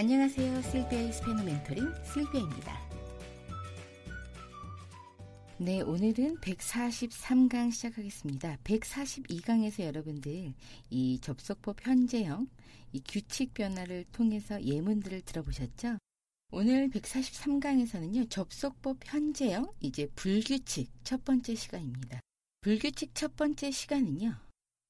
안녕하세요. 실비아의 스페인어 멘토링 실비아입니다. 네, 오늘은 143강 시작하겠습니다. 142강에서 여러분들 이 접속법 현재형 이 규칙 변화를 통해서 예문들을 들어보셨죠? 오늘 143강에서는요, 접속법 현재형 이제 불규칙 첫 번째 시간입니다. 불규칙 첫 번째 시간은요,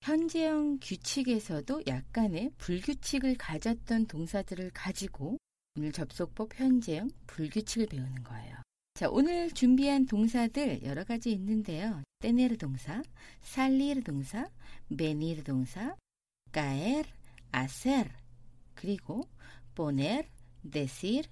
현재형 규칙에서도 약간의 불규칙을 가졌던 동사들을 가지고 오늘 접속법 현재형 불규칙을 배우는 거예요. 자, 오늘 준비한 동사들 여러 가지 있는데요. 테네르 동사, 살리르 동사, 베니르 동사, caer, hacer, 그리고 poner, decir.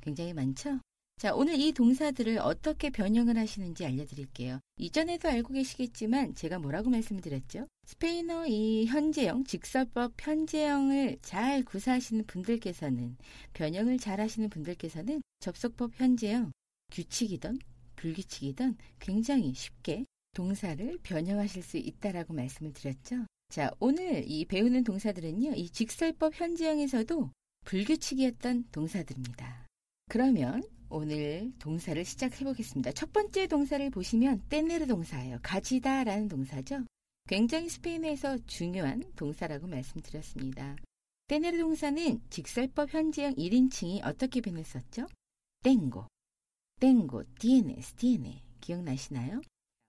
굉장히 많죠? 자, 오늘 이 동사들을 어떻게 변형을 하시는지 알려드릴게요. 이전에도 알고 계시겠지만 제가 뭐라고 말씀드렸죠? 스페인어 이 현재형, 직설법 현재형을 잘 구사하시는 분들께서는 변형을 잘 하시는 분들께서는 접속법 현재형 규칙이든 불규칙이든 굉장히 쉽게 동사를 변형하실 수 있다라고 말씀을 드렸죠. 자, 오늘 이 배우는 동사들은요. 이 직설법 현재형에서도 불규칙이었던 동사들입니다. 그러면 오늘 동사를 시작해 보겠습니다. 첫 번째 동사를 보시면 떼네르 동사예요. 가지다라는 동사죠. 굉장히 스페인에서 중요한 동사라고 말씀드렸습니다. 떼네르 동사는 직설법 현재형 1인칭이 어떻게 변했었죠? 땡고, 땡고, tienes, tiene 기억나시나요?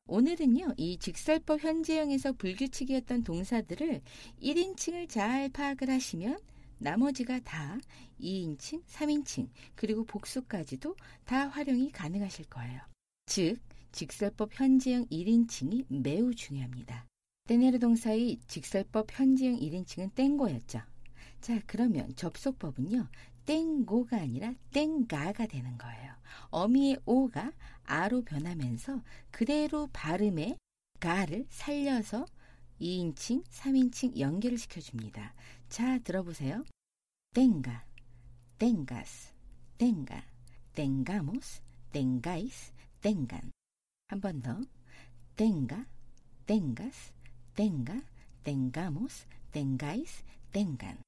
오늘은요, 이 직설법 현재형에서 불규칙이었던 동사들을 1인칭을 잘 파악을 하시면 나머지가 다 2인칭, 3인칭, 그리고 복수까지도 다 활용이 가능하실 거예요. 즉, 직설법 현재형 1인칭이 매우 중요합니다. 떼네르 동사의 직설법 현재형 1인칭은 땡고였죠. 자, 그러면 접속법은요. 땡고가 아니라 땡가가 되는 거예요. 어미의 오가 아로 변하면서 그대로 발음의 가를 살려서 2인칭, 3인칭 연결을 시켜줍니다. 자, 들어보세요. tenga, tengas, tenga, tengamos, tengáis, tengan. 한 번 더. tenga, tengas, tenga, tengamos, tengáis, tengan.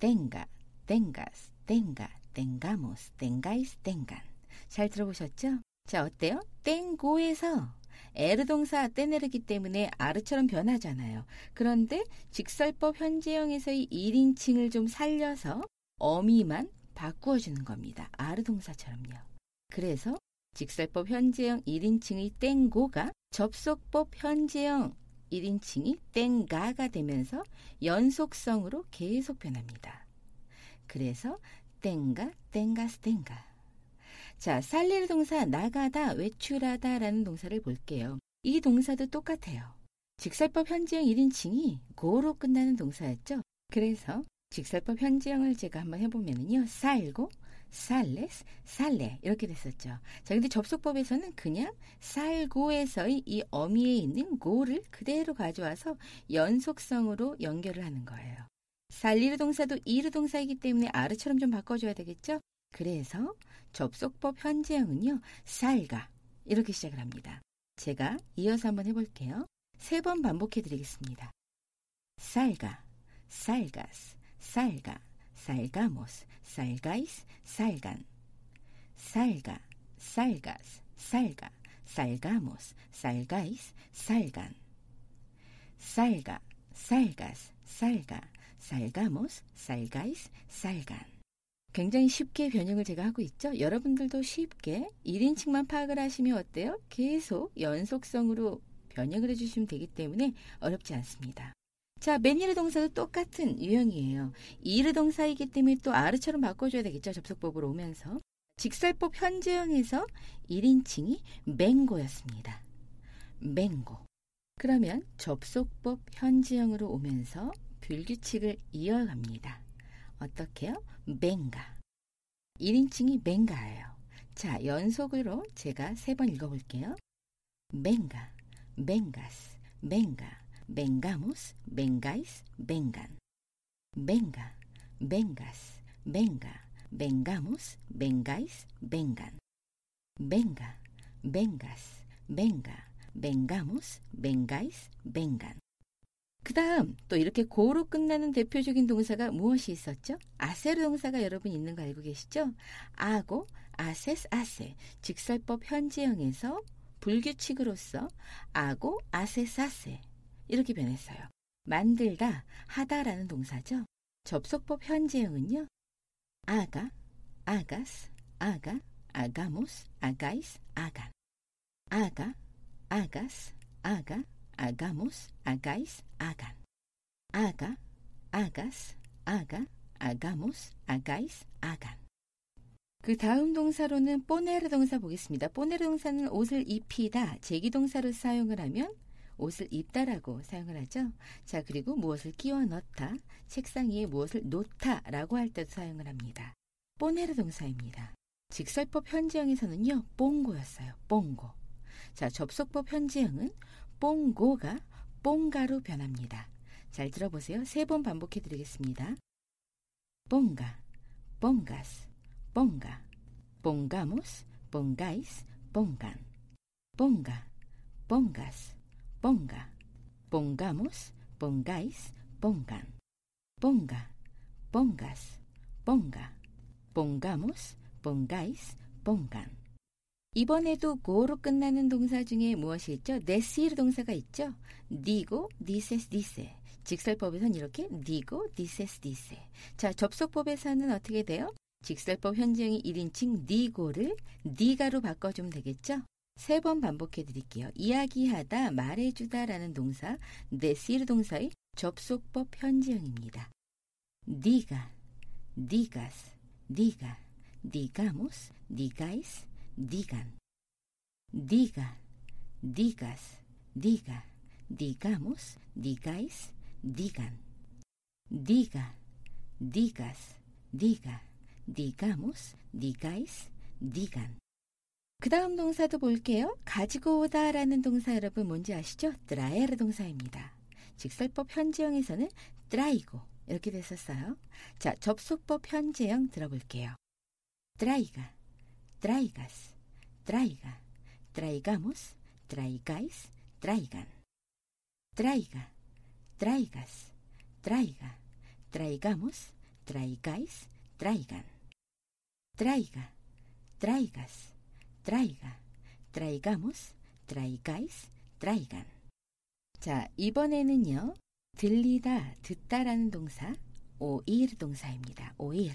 tenga, tengas, tenga, tengamos, tengáis, tengan. 잘 들어보셨죠? 자, 어때요? 땡고에서 에르 동사 떼내르기 때문에 아르처럼 변하잖아요. 그런데 직설법 현재형에서의 1인칭을 좀 살려서 어미만 바꾸어 주는 겁니다. 아르 동사처럼요. 그래서 직설법 현재형 1인칭의 땡고가 접속법 현재형 1인칭이 땡가가 되면서 연속성으로 계속 변합니다. 그래서 땡가, 땡가스, 땡가. 자, 살릴 동사 나가다, 외출하다라는 동사를 볼게요. 이 동사도 똑같아요. 직설법 현지형 1인칭이 고로 끝나는 동사였죠. 그래서 직설법 현지형을 제가 한번 해보면요. 살고, 살레스, 살레 이렇게 됐었죠. 자, 근데 접속법에서는 그냥 살고에서의 이 어미에 있는 고를 그대로 가져와서 연속성으로 연결을 하는 거예요. 살리르 동사도 이르 동사이기 때문에 아르처럼 좀 바꿔줘야 되겠죠? 그래서 접속법 현재형은요, 살가. 이렇게 시작을 합니다. 제가 이어서 한번 해볼게요. 세 번 반복해 드리겠습니다. 살가, 살가스, 살가, 살가모스, 살가이스, 살간. 살가, 살가스, 살가, 살가모스, 살가이스, 살간. 살가, 살가스, 살가, 살가모스, 살가이스, 살간. 굉장히 쉽게 변형을 제가 하고 있죠. 여러분들도 쉽게 1인칭만 파악을 하시면 어때요? 계속 연속성으로 변형을 해주시면 되기 때문에 어렵지 않습니다. 자, 매니르 동사도 똑같은 유형이에요. 이르 동사이기 때문에 또 아르처럼 바꿔줘야 되겠죠. 접속법으로 오면서. 직설법 현재형에서 1인칭이 맹고였습니다. 맹고. 그러면 접속법 현지형으로 오면서 불규칙을 이어갑니다. 어떻게요? 맹가. 1인칭이 맹가예요. 자, 연속으로 제가 세 번 읽어볼게요. 맹가, 맹가스, 맹가, 맹가무스, 맹가이스, 맹간. 맹가, 맹가스, 맹가, 맹가무스, 맹가이스, 맹간. 맹가, 맹가스, 맹가, 맹가무스, 맹가이스, 맹간. 그 다음 또 이렇게 고로 끝나는 대표적인 동사가 무엇이 있었죠? 아세르 동사가 여러분 있는 거 알고 계시죠? 아고, 아세스, 아세. 직설법 현재형에서 불규칙으로서 아고, 아세스, 아세. 이렇게 변했어요. 만들다, 하다라는 동사죠. 접속법 현재형은요. 아가, 아가스, 아가, 아가모스, 아가이스, 아간. 아가, 아가스, 아가, 아가모스, 아가이스, 아간. 아가, 아가스, 아가, 아가모스, 아가이스, 아간. 그 다음 동사로는 뽀네르 동사 보겠습니다. 뽀네르 동사는 옷을 입히다, 제기동사로 사용을 하면 옷을 입다라고 사용을 하죠. 자, 그리고 무엇을 끼워 넣다, 책상 위에 무엇을 놓다라고 할 때도 사용을 합니다. 뽀네르 동사입니다. 직설법 현지형에서는요, 뽕고였어요. 뽕고. 자, 접속법 현지형은 pongo가 ponga로 변합니다. 잘 들어보세요. 세 번 반복해 드리겠습니다. ponga, pongas, ponga, pongamos, pongáis, pongan, ponga, pongas, ponga, pongamos, pongáis, pongan, ponga, pongas, ponga, pongamos, pongáis, 뽕간. 이번에도 고로 끝나는 동사 중에 무엇이 있죠? 네시르 동사가 있죠? 니고, 니세스, 니세. 직설법에서는 이렇게 니고, 니세스, 니세. 자, 접속법에서는 어떻게 돼요? 직설법 현재형이 1인칭 니고를 니가로 바꿔주면 되겠죠? 세 번 반복해 드릴게요. 이야기하다, 말해주다라는 동사, 네시르 동사의 접속법 현재형입니다. diga, digas, diga, digamos, digáis, digan, diga, digas, diga, digamos, digáis, digan, diga, digas, diga, digamos, digáis, digan. 그 다음 동사도 볼게요. 가지고 오다 라는 동사 여러분 뭔지 아시죠? traer 동사입니다. 직설법 현재형에서는 트라이고 이렇게 됐었어요. 자, 접속법 현재형 들어볼게요. 트라이가 traigas, traiga, traigamos, traigáis, traigan. Traiga, traigas, traiga, traigamos, traigáis, traigan. Traiga, traigas, traiga, traigamos, traigáis, traigan. 자, 이번에는요. 들리다, 듣다라는 동사, oír 동사입니다. oír.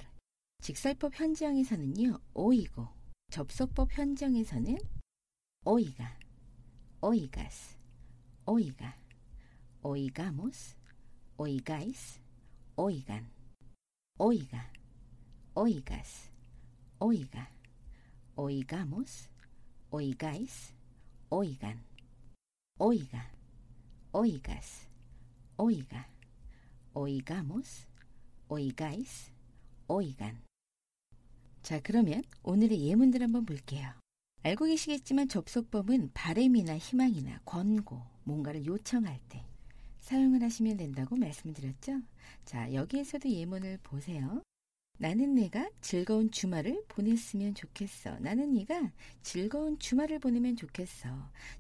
직설법 현재형에서는요. oigo, 접속법 현재형에서는 oiga, oigas, oiga, oigamos, oigáis, oigan, oiga, oigas, oiga, oigamos, oigáis, oigan, oiga, oigas, oiga, oigamos, oigáis, oigan, 자, 그러면 오늘의 예문들 한번 볼게요. 알고 계시겠지만 접속법은 바램이나 희망이나 권고, 뭔가를 요청할 때 사용을 하시면 된다고 말씀드렸죠? 자, 여기에서도 예문을 보세요. 나는 내가 즐거운 주말을 보냈으면 좋겠어. 나는 네가 즐거운 주말을 보내면 좋겠어.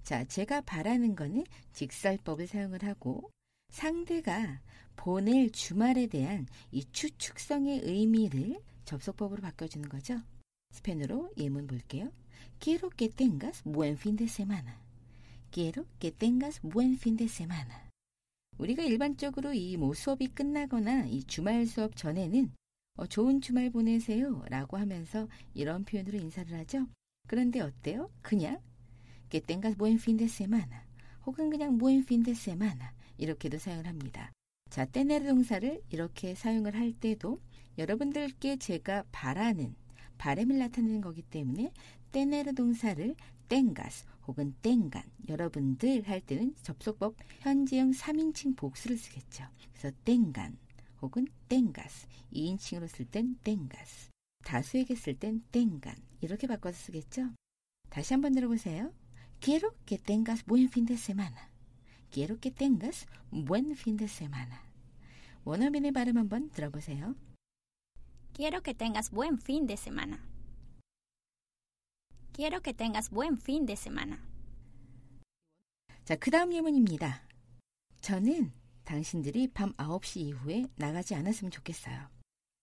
자, 제가 바라는 거는 직설법을 사용을 하고 상대가 보낼 주말에 대한 이 추측성의 의미를 접속법으로 바꿔주는 거죠. 스페인어로 예문 볼게요. Quiero que tengas buen fin de semana. Quiero que tengas buen fin de semana. 우리가 일반적으로 이 뭐 수업이 끝나거나 이 주말 수업 전에는 어, 좋은 주말 보내세요 라고 하면서 이런 표현으로 인사를 하죠. 그런데 어때요? 그냥 que tengas buen fin de semana 혹은 그냥 buen fin de semana 이렇게도 사용을 합니다. 자, 떼네르 동사를 이렇게 사용을 할 때도 여러분들께 제가 바라는 바램을 나타내는 거기 때문에 떼네르 동사를 땡가스 혹은 땡간 여러분들 할 때는 접속법 현지형 3인칭 복수를 쓰겠죠. 그래서 땡간 혹은 땡가스 2인칭으로 쓸 땐 땡가스 다수에게 쓸 땐 땡간 이렇게 바꿔서 쓰겠죠. 다시 한번 들어보세요. Quiero que tengas buen fin de semana. Quiero que tengas buen fin de semana. 원어민의 발음 한번 들어보세요. Quiero que tengas buen fin de semana. Quiero que tengas buen fin de semana. 자, 그 다음 예문입니다. 저는 당신들이 밤 9시 이후에 나가지 않았으면 좋겠어요.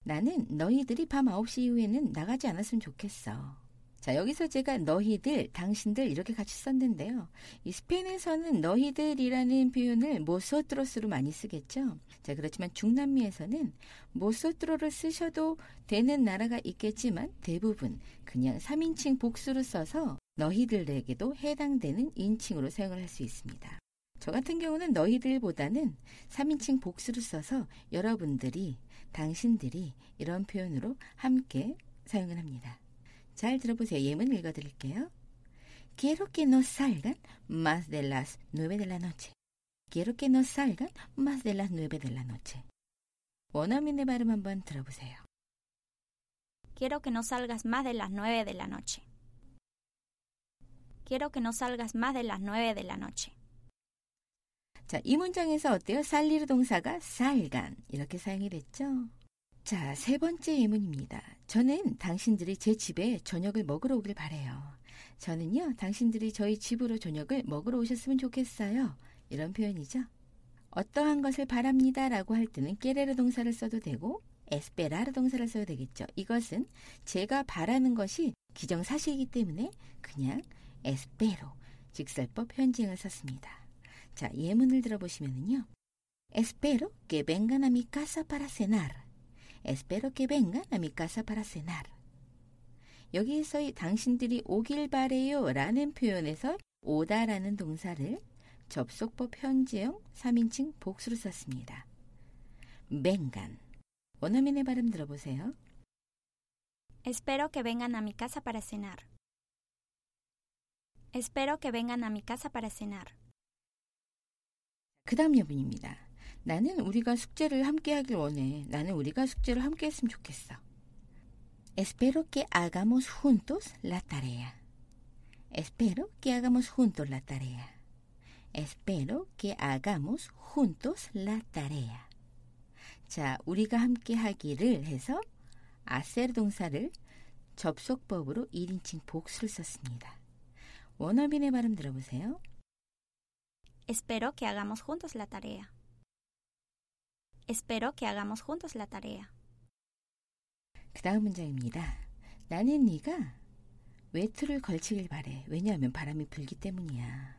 나는 너희들이 밤 9시 이후에는 나가지 않았으면 좋겠어. 자, 여기서 제가 너희들, 당신들 이렇게 같이 썼는데요. 이 스페인에서는 너희들이라는 표현을 모소트로스로 많이 쓰겠죠. 자, 그렇지만 중남미에서는 모소트로를 쓰셔도 되는 나라가 있겠지만 대부분 그냥 3인칭 복수로 써서 너희들에게도 해당되는 인칭으로 사용을 할 수 있습니다. 저 같은 경우는 너희들보다는 3인칭 복수를 써서 여러분들이, 당신들이 이런 표현으로 함께 사용을 합니다. 잘 들어보세요. 예문 읽어드릴게요. Quiero que no salgan más de las 9 de la noche. Quiero que no salgan más de las 9 de la noche. 원어민의 발음 한번 들어보세요. Quiero que no salgas más de las 9 de la noche. Quiero que no salgas más de las 9 de la noche. 자, 이 문장에서 어때요? 살리르 동사가 살간 이렇게 사용이 됐죠? 자, 세 번째 예문입니다. 저는 당신들이 제 집에 저녁을 먹으러 오길 바래요. 저는요, 당신들이 저희 집으로 저녁을 먹으러 오셨으면 좋겠어요. 이런 표현이죠. 어떠한 것을 바랍니다라고 할 때는 깨레르 동사를 써도 되고 에스페라르 동사를 써도 되겠죠. 이것은 제가 바라는 것이 기정사실이기 때문에 그냥 에스페로 직설법 현지형을 썼습니다. 자, 예문을 들어보시면은요. Espero que vengan a mi casa para cenar. Espero que vengan a mi casa para cenar. 여기에서 이 당신들이 오길 바래요 라는 표현에서 오다라는 동사를 접속법 현재형 3인칭 복수로 썼습니다. vengan. 원어민의 발음 들어보세요. Espero que vengan a mi casa para cenar. Espero que vengan a mi casa para cenar. 그 다음 여분입니다. 나는 우리가 숙제를 함께 하길 원해. 나는 우리가 숙제를 함께 했으면 좋겠어. Espero que hagamos juntos la tarea. Espero que hagamos juntos la tarea. Espero que hagamos juntos la tarea. 자, 우리가 함께 하기를 해서 아셀 동사를 접속법으로 1인칭 복수를 썼습니다. 원어민의 발음 들어보세요. Espero que hagamos juntos la tarea. Espero que hagamos juntos la tarea. 그 다음 문장입니다. 나는 네가 외투를 걸치길 바래. 왜냐하면 바람이 불기 때문이야.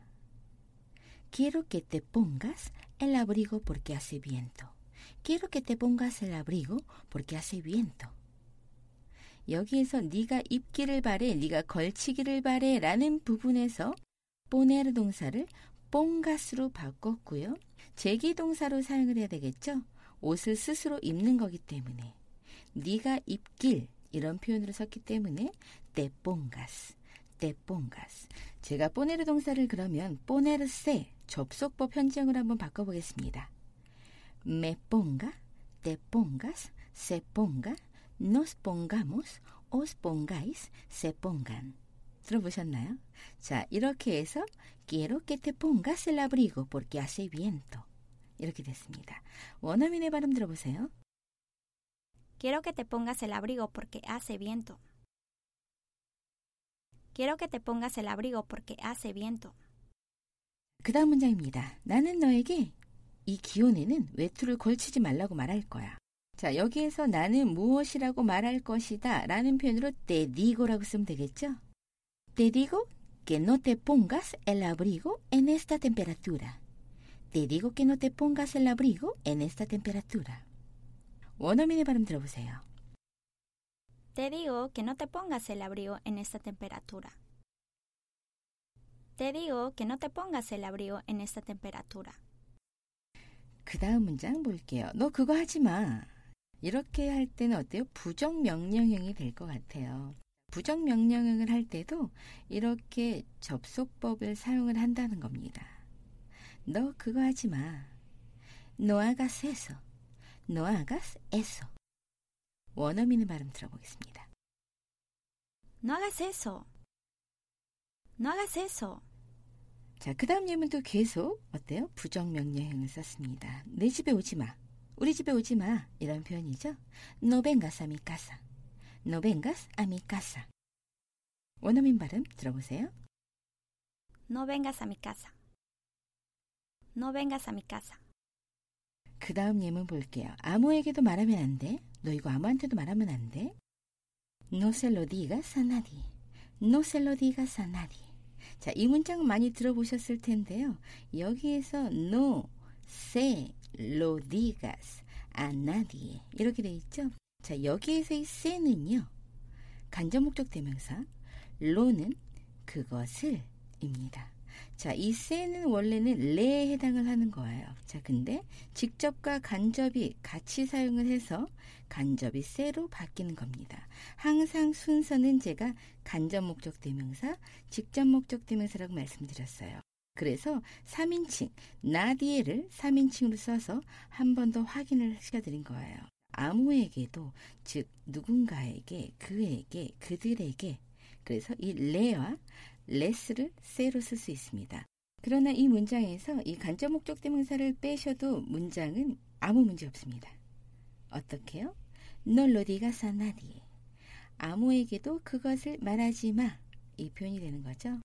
Quiero que te pongas el abrigo porque hace viento. Quiero que te pongas el abrigo porque hace viento. 여기에서 네가 입기를 바래, 네가 걸치기를 바래라는 부분에서 poner 동사를 뽕가스로 바꿨고요. 제기 동사로 사용을 해야 되겠죠. 옷을 스스로 입는 거기 때문에 네가 입길 이런 표현으로 썼기 때문에 떼뽕가스 떼뽕가스 제가 뽀네르 동사를 그러면 뽀네르세 접속법 현장으로 한번 바꿔보겠습니다. me ponga, te pongas, se ponga, nos pongamos, os pongáis, se pongan. 들어보셨나요? 자, 이렇게 해서 quiero que te pongas el abrigo porque hace viento. 이렇게 됐습니다. 원어민의 발음 들어보세요. Quiero que te pongas el abrigo porque hace viento. Quiero que te pongas el abrigo porque hace viento. 그 다음 문장입니다. 나는 너에게 이 기온에는 외투를 걸치지 말라고 말할 거야. 자, 여기에서 나는 무엇이라고 말할 것이다 라는 표현으로 te digo라고 쓰면 되겠죠? Te digo que no te pongas el abrigo en esta temperatura. Te digo que no te pongas el abrigo en esta temperatura. 원어민의 발음 들어보세요. Te digo que no te pongas el abrigo en esta temperatura. Te digo que no te pongas el abrigo en esta temperatura. 그 다음 문장 볼게요. 너 그거 하지 마. 이렇게 할 때는 어때요? 부정 명령형이 될 것 같아요. 부정 명령형을 할 때도 이렇게 접속법을 사용을 한다는 겁니다. 너 그거 하지 마. No hagas eso. No hagas eso. 원어민의 발음 들어보겠습니다. No hagas eso. No hagas eso. 자, 그 다음 예문도 계속 어때요? 부정 명령형을 썼습니다. 내 집에 오지 마. 우리 집에 오지 마. 이런 표현이죠. No vengas a mi casa. No vengas a mi casa. 원어민 발음 들어보세요. No vengas a mi casa. No vengas a mi casa. 그 다음 예문 볼게요. 아무에게도 말하면 안 돼. 너 이거 아무한테도 말하면 안 돼. No se lo digas a nadie. No se lo digas a nadie. 자, 이 문장 많이 들어보셨을 텐데요. 여기에서 no se lo digas a nadie 이렇게 돼 있죠. 자, 여기에서의 se는요. 간접 목적 대명사, lo는 그것을 입니다. 자, 이 세는 원래는 레에 해당을 하는 거예요. 자, 근데 직접과 간접이 같이 사용을 해서 간접이 세로 바뀌는 겁니다. 항상 순서는 제가 간접 목적 대명사, 직접 목적 대명사라고 말씀드렸어요. 그래서 3인칭, 나디에를 3인칭으로 써서 한 번 더 확인을 시켜드린 거예요. 아무에게도, 즉, 누군가에게, 그에게, 그들에게, 그래서 이 레와 레스를 세로 쓸 수 있습니다. 그러나 이 문장에서 이 간접 목적 대명사를 빼셔도 문장은 아무 문제 없습니다. 어떻게요? 널로 디가스 a nadie. 아무에게도 그것을 말하지 마. 이 표현이 되는 거죠.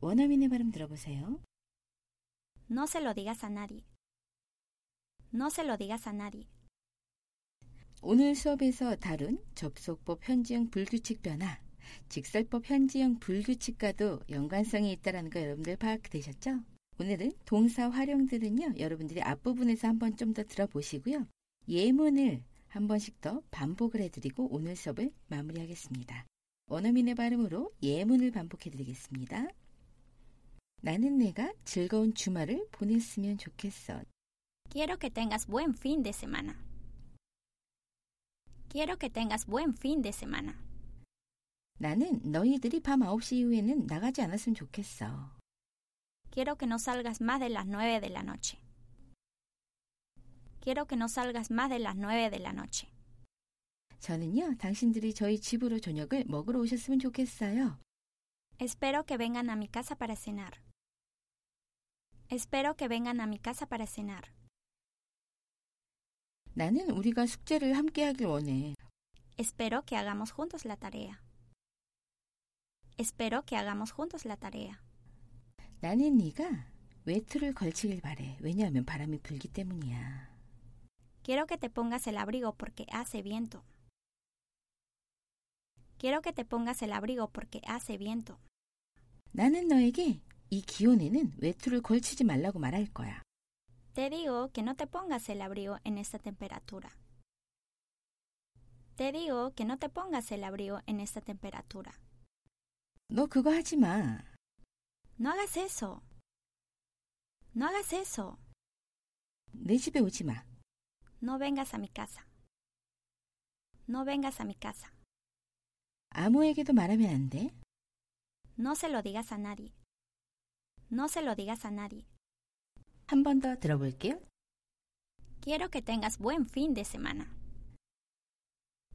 원어민의 발음 들어보세요. No se lo digas a nadie. No se lo digas a nadie. 오늘 수업에서 다룬 접속법 현지형 불규칙 변화, 직설법 현지형 불규칙과도 연관성이 있다는 거 여러분들 파악되셨죠? 오늘은 동사 활용들은요, 여러분들이 앞부분에서 한번 좀 더 들어보시고요. 예문을 한 번씩 더 반복을 해드리고 오늘 수업을 마무리하겠습니다. 원어민의 발음으로 예문을 반복해드리겠습니다. 나는 내가 즐거운 주말을 보냈으면 좋겠어. Quiero que tengas buen fin de semana. Quiero que tengas buen fin de semana. 나는 너희들이 밤 9시 이후에는 나가지 않았으면 좋겠어. Quiero que no salgas más de las 9 de la noche. Quiero que no salgas más de las 9 de la noche. 저는요, 당신들이 저희 집으로 저녁을 먹으러 오셨으면 좋겠어요. Espero que vengan a mi casa para cenar. Espero que vengan a mi casa para cenar. 나는 우리가 숙제를 함께 하길 원해. Espero que hagamos juntos la tarea. Espero que hagamos juntos la tarea. 나는 네가 외투를 걸치길 바래. 왜냐하면 바람이 불기 때문이야. Quiero que te pongas el abrigo porque hace viento. Quiero que te pongas el abrigo porque hace viento. 나는 너에게 이 기온에는 외투를 걸치지 말라고 말할 거야. Te digo que no te pongas el abrigo en esta temperatura. Te digo que no te pongas el abrigo en esta temperatura. 너 그거 하지 마. No hagas eso. No hagas eso. 내 집에 오지 마. No vengas a mi casa. No vengas a mi casa. 아무에게도 말하면 안 돼. No se lo digas a nadie. No se lo digas a nadie. 한 번 더 들어볼게요. Quiero que tengas buen fin de semana.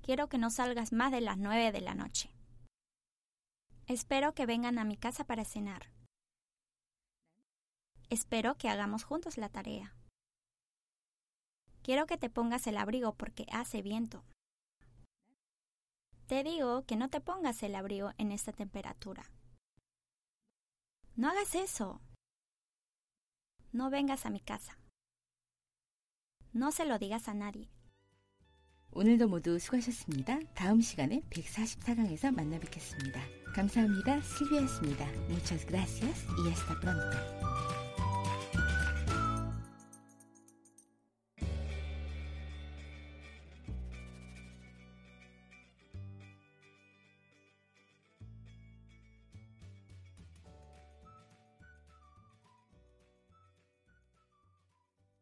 Quiero que no salgas más de las 9 de la noche. Espero que vengan a mi casa para cenar. Espero que hagamos juntos la tarea. Quiero que te pongas el abrigo porque hace viento. Te digo que no te pongas el abrigo en esta temperatura. No hagas eso. No vengas a mi casa. No se lo digas a nadie. 오늘도 모두 수고하셨습니다. 다음 시간에 144강에서 만나 뵙겠습니다. 감사합니다. 실비였습니다. Muchas gracias y hasta pronto.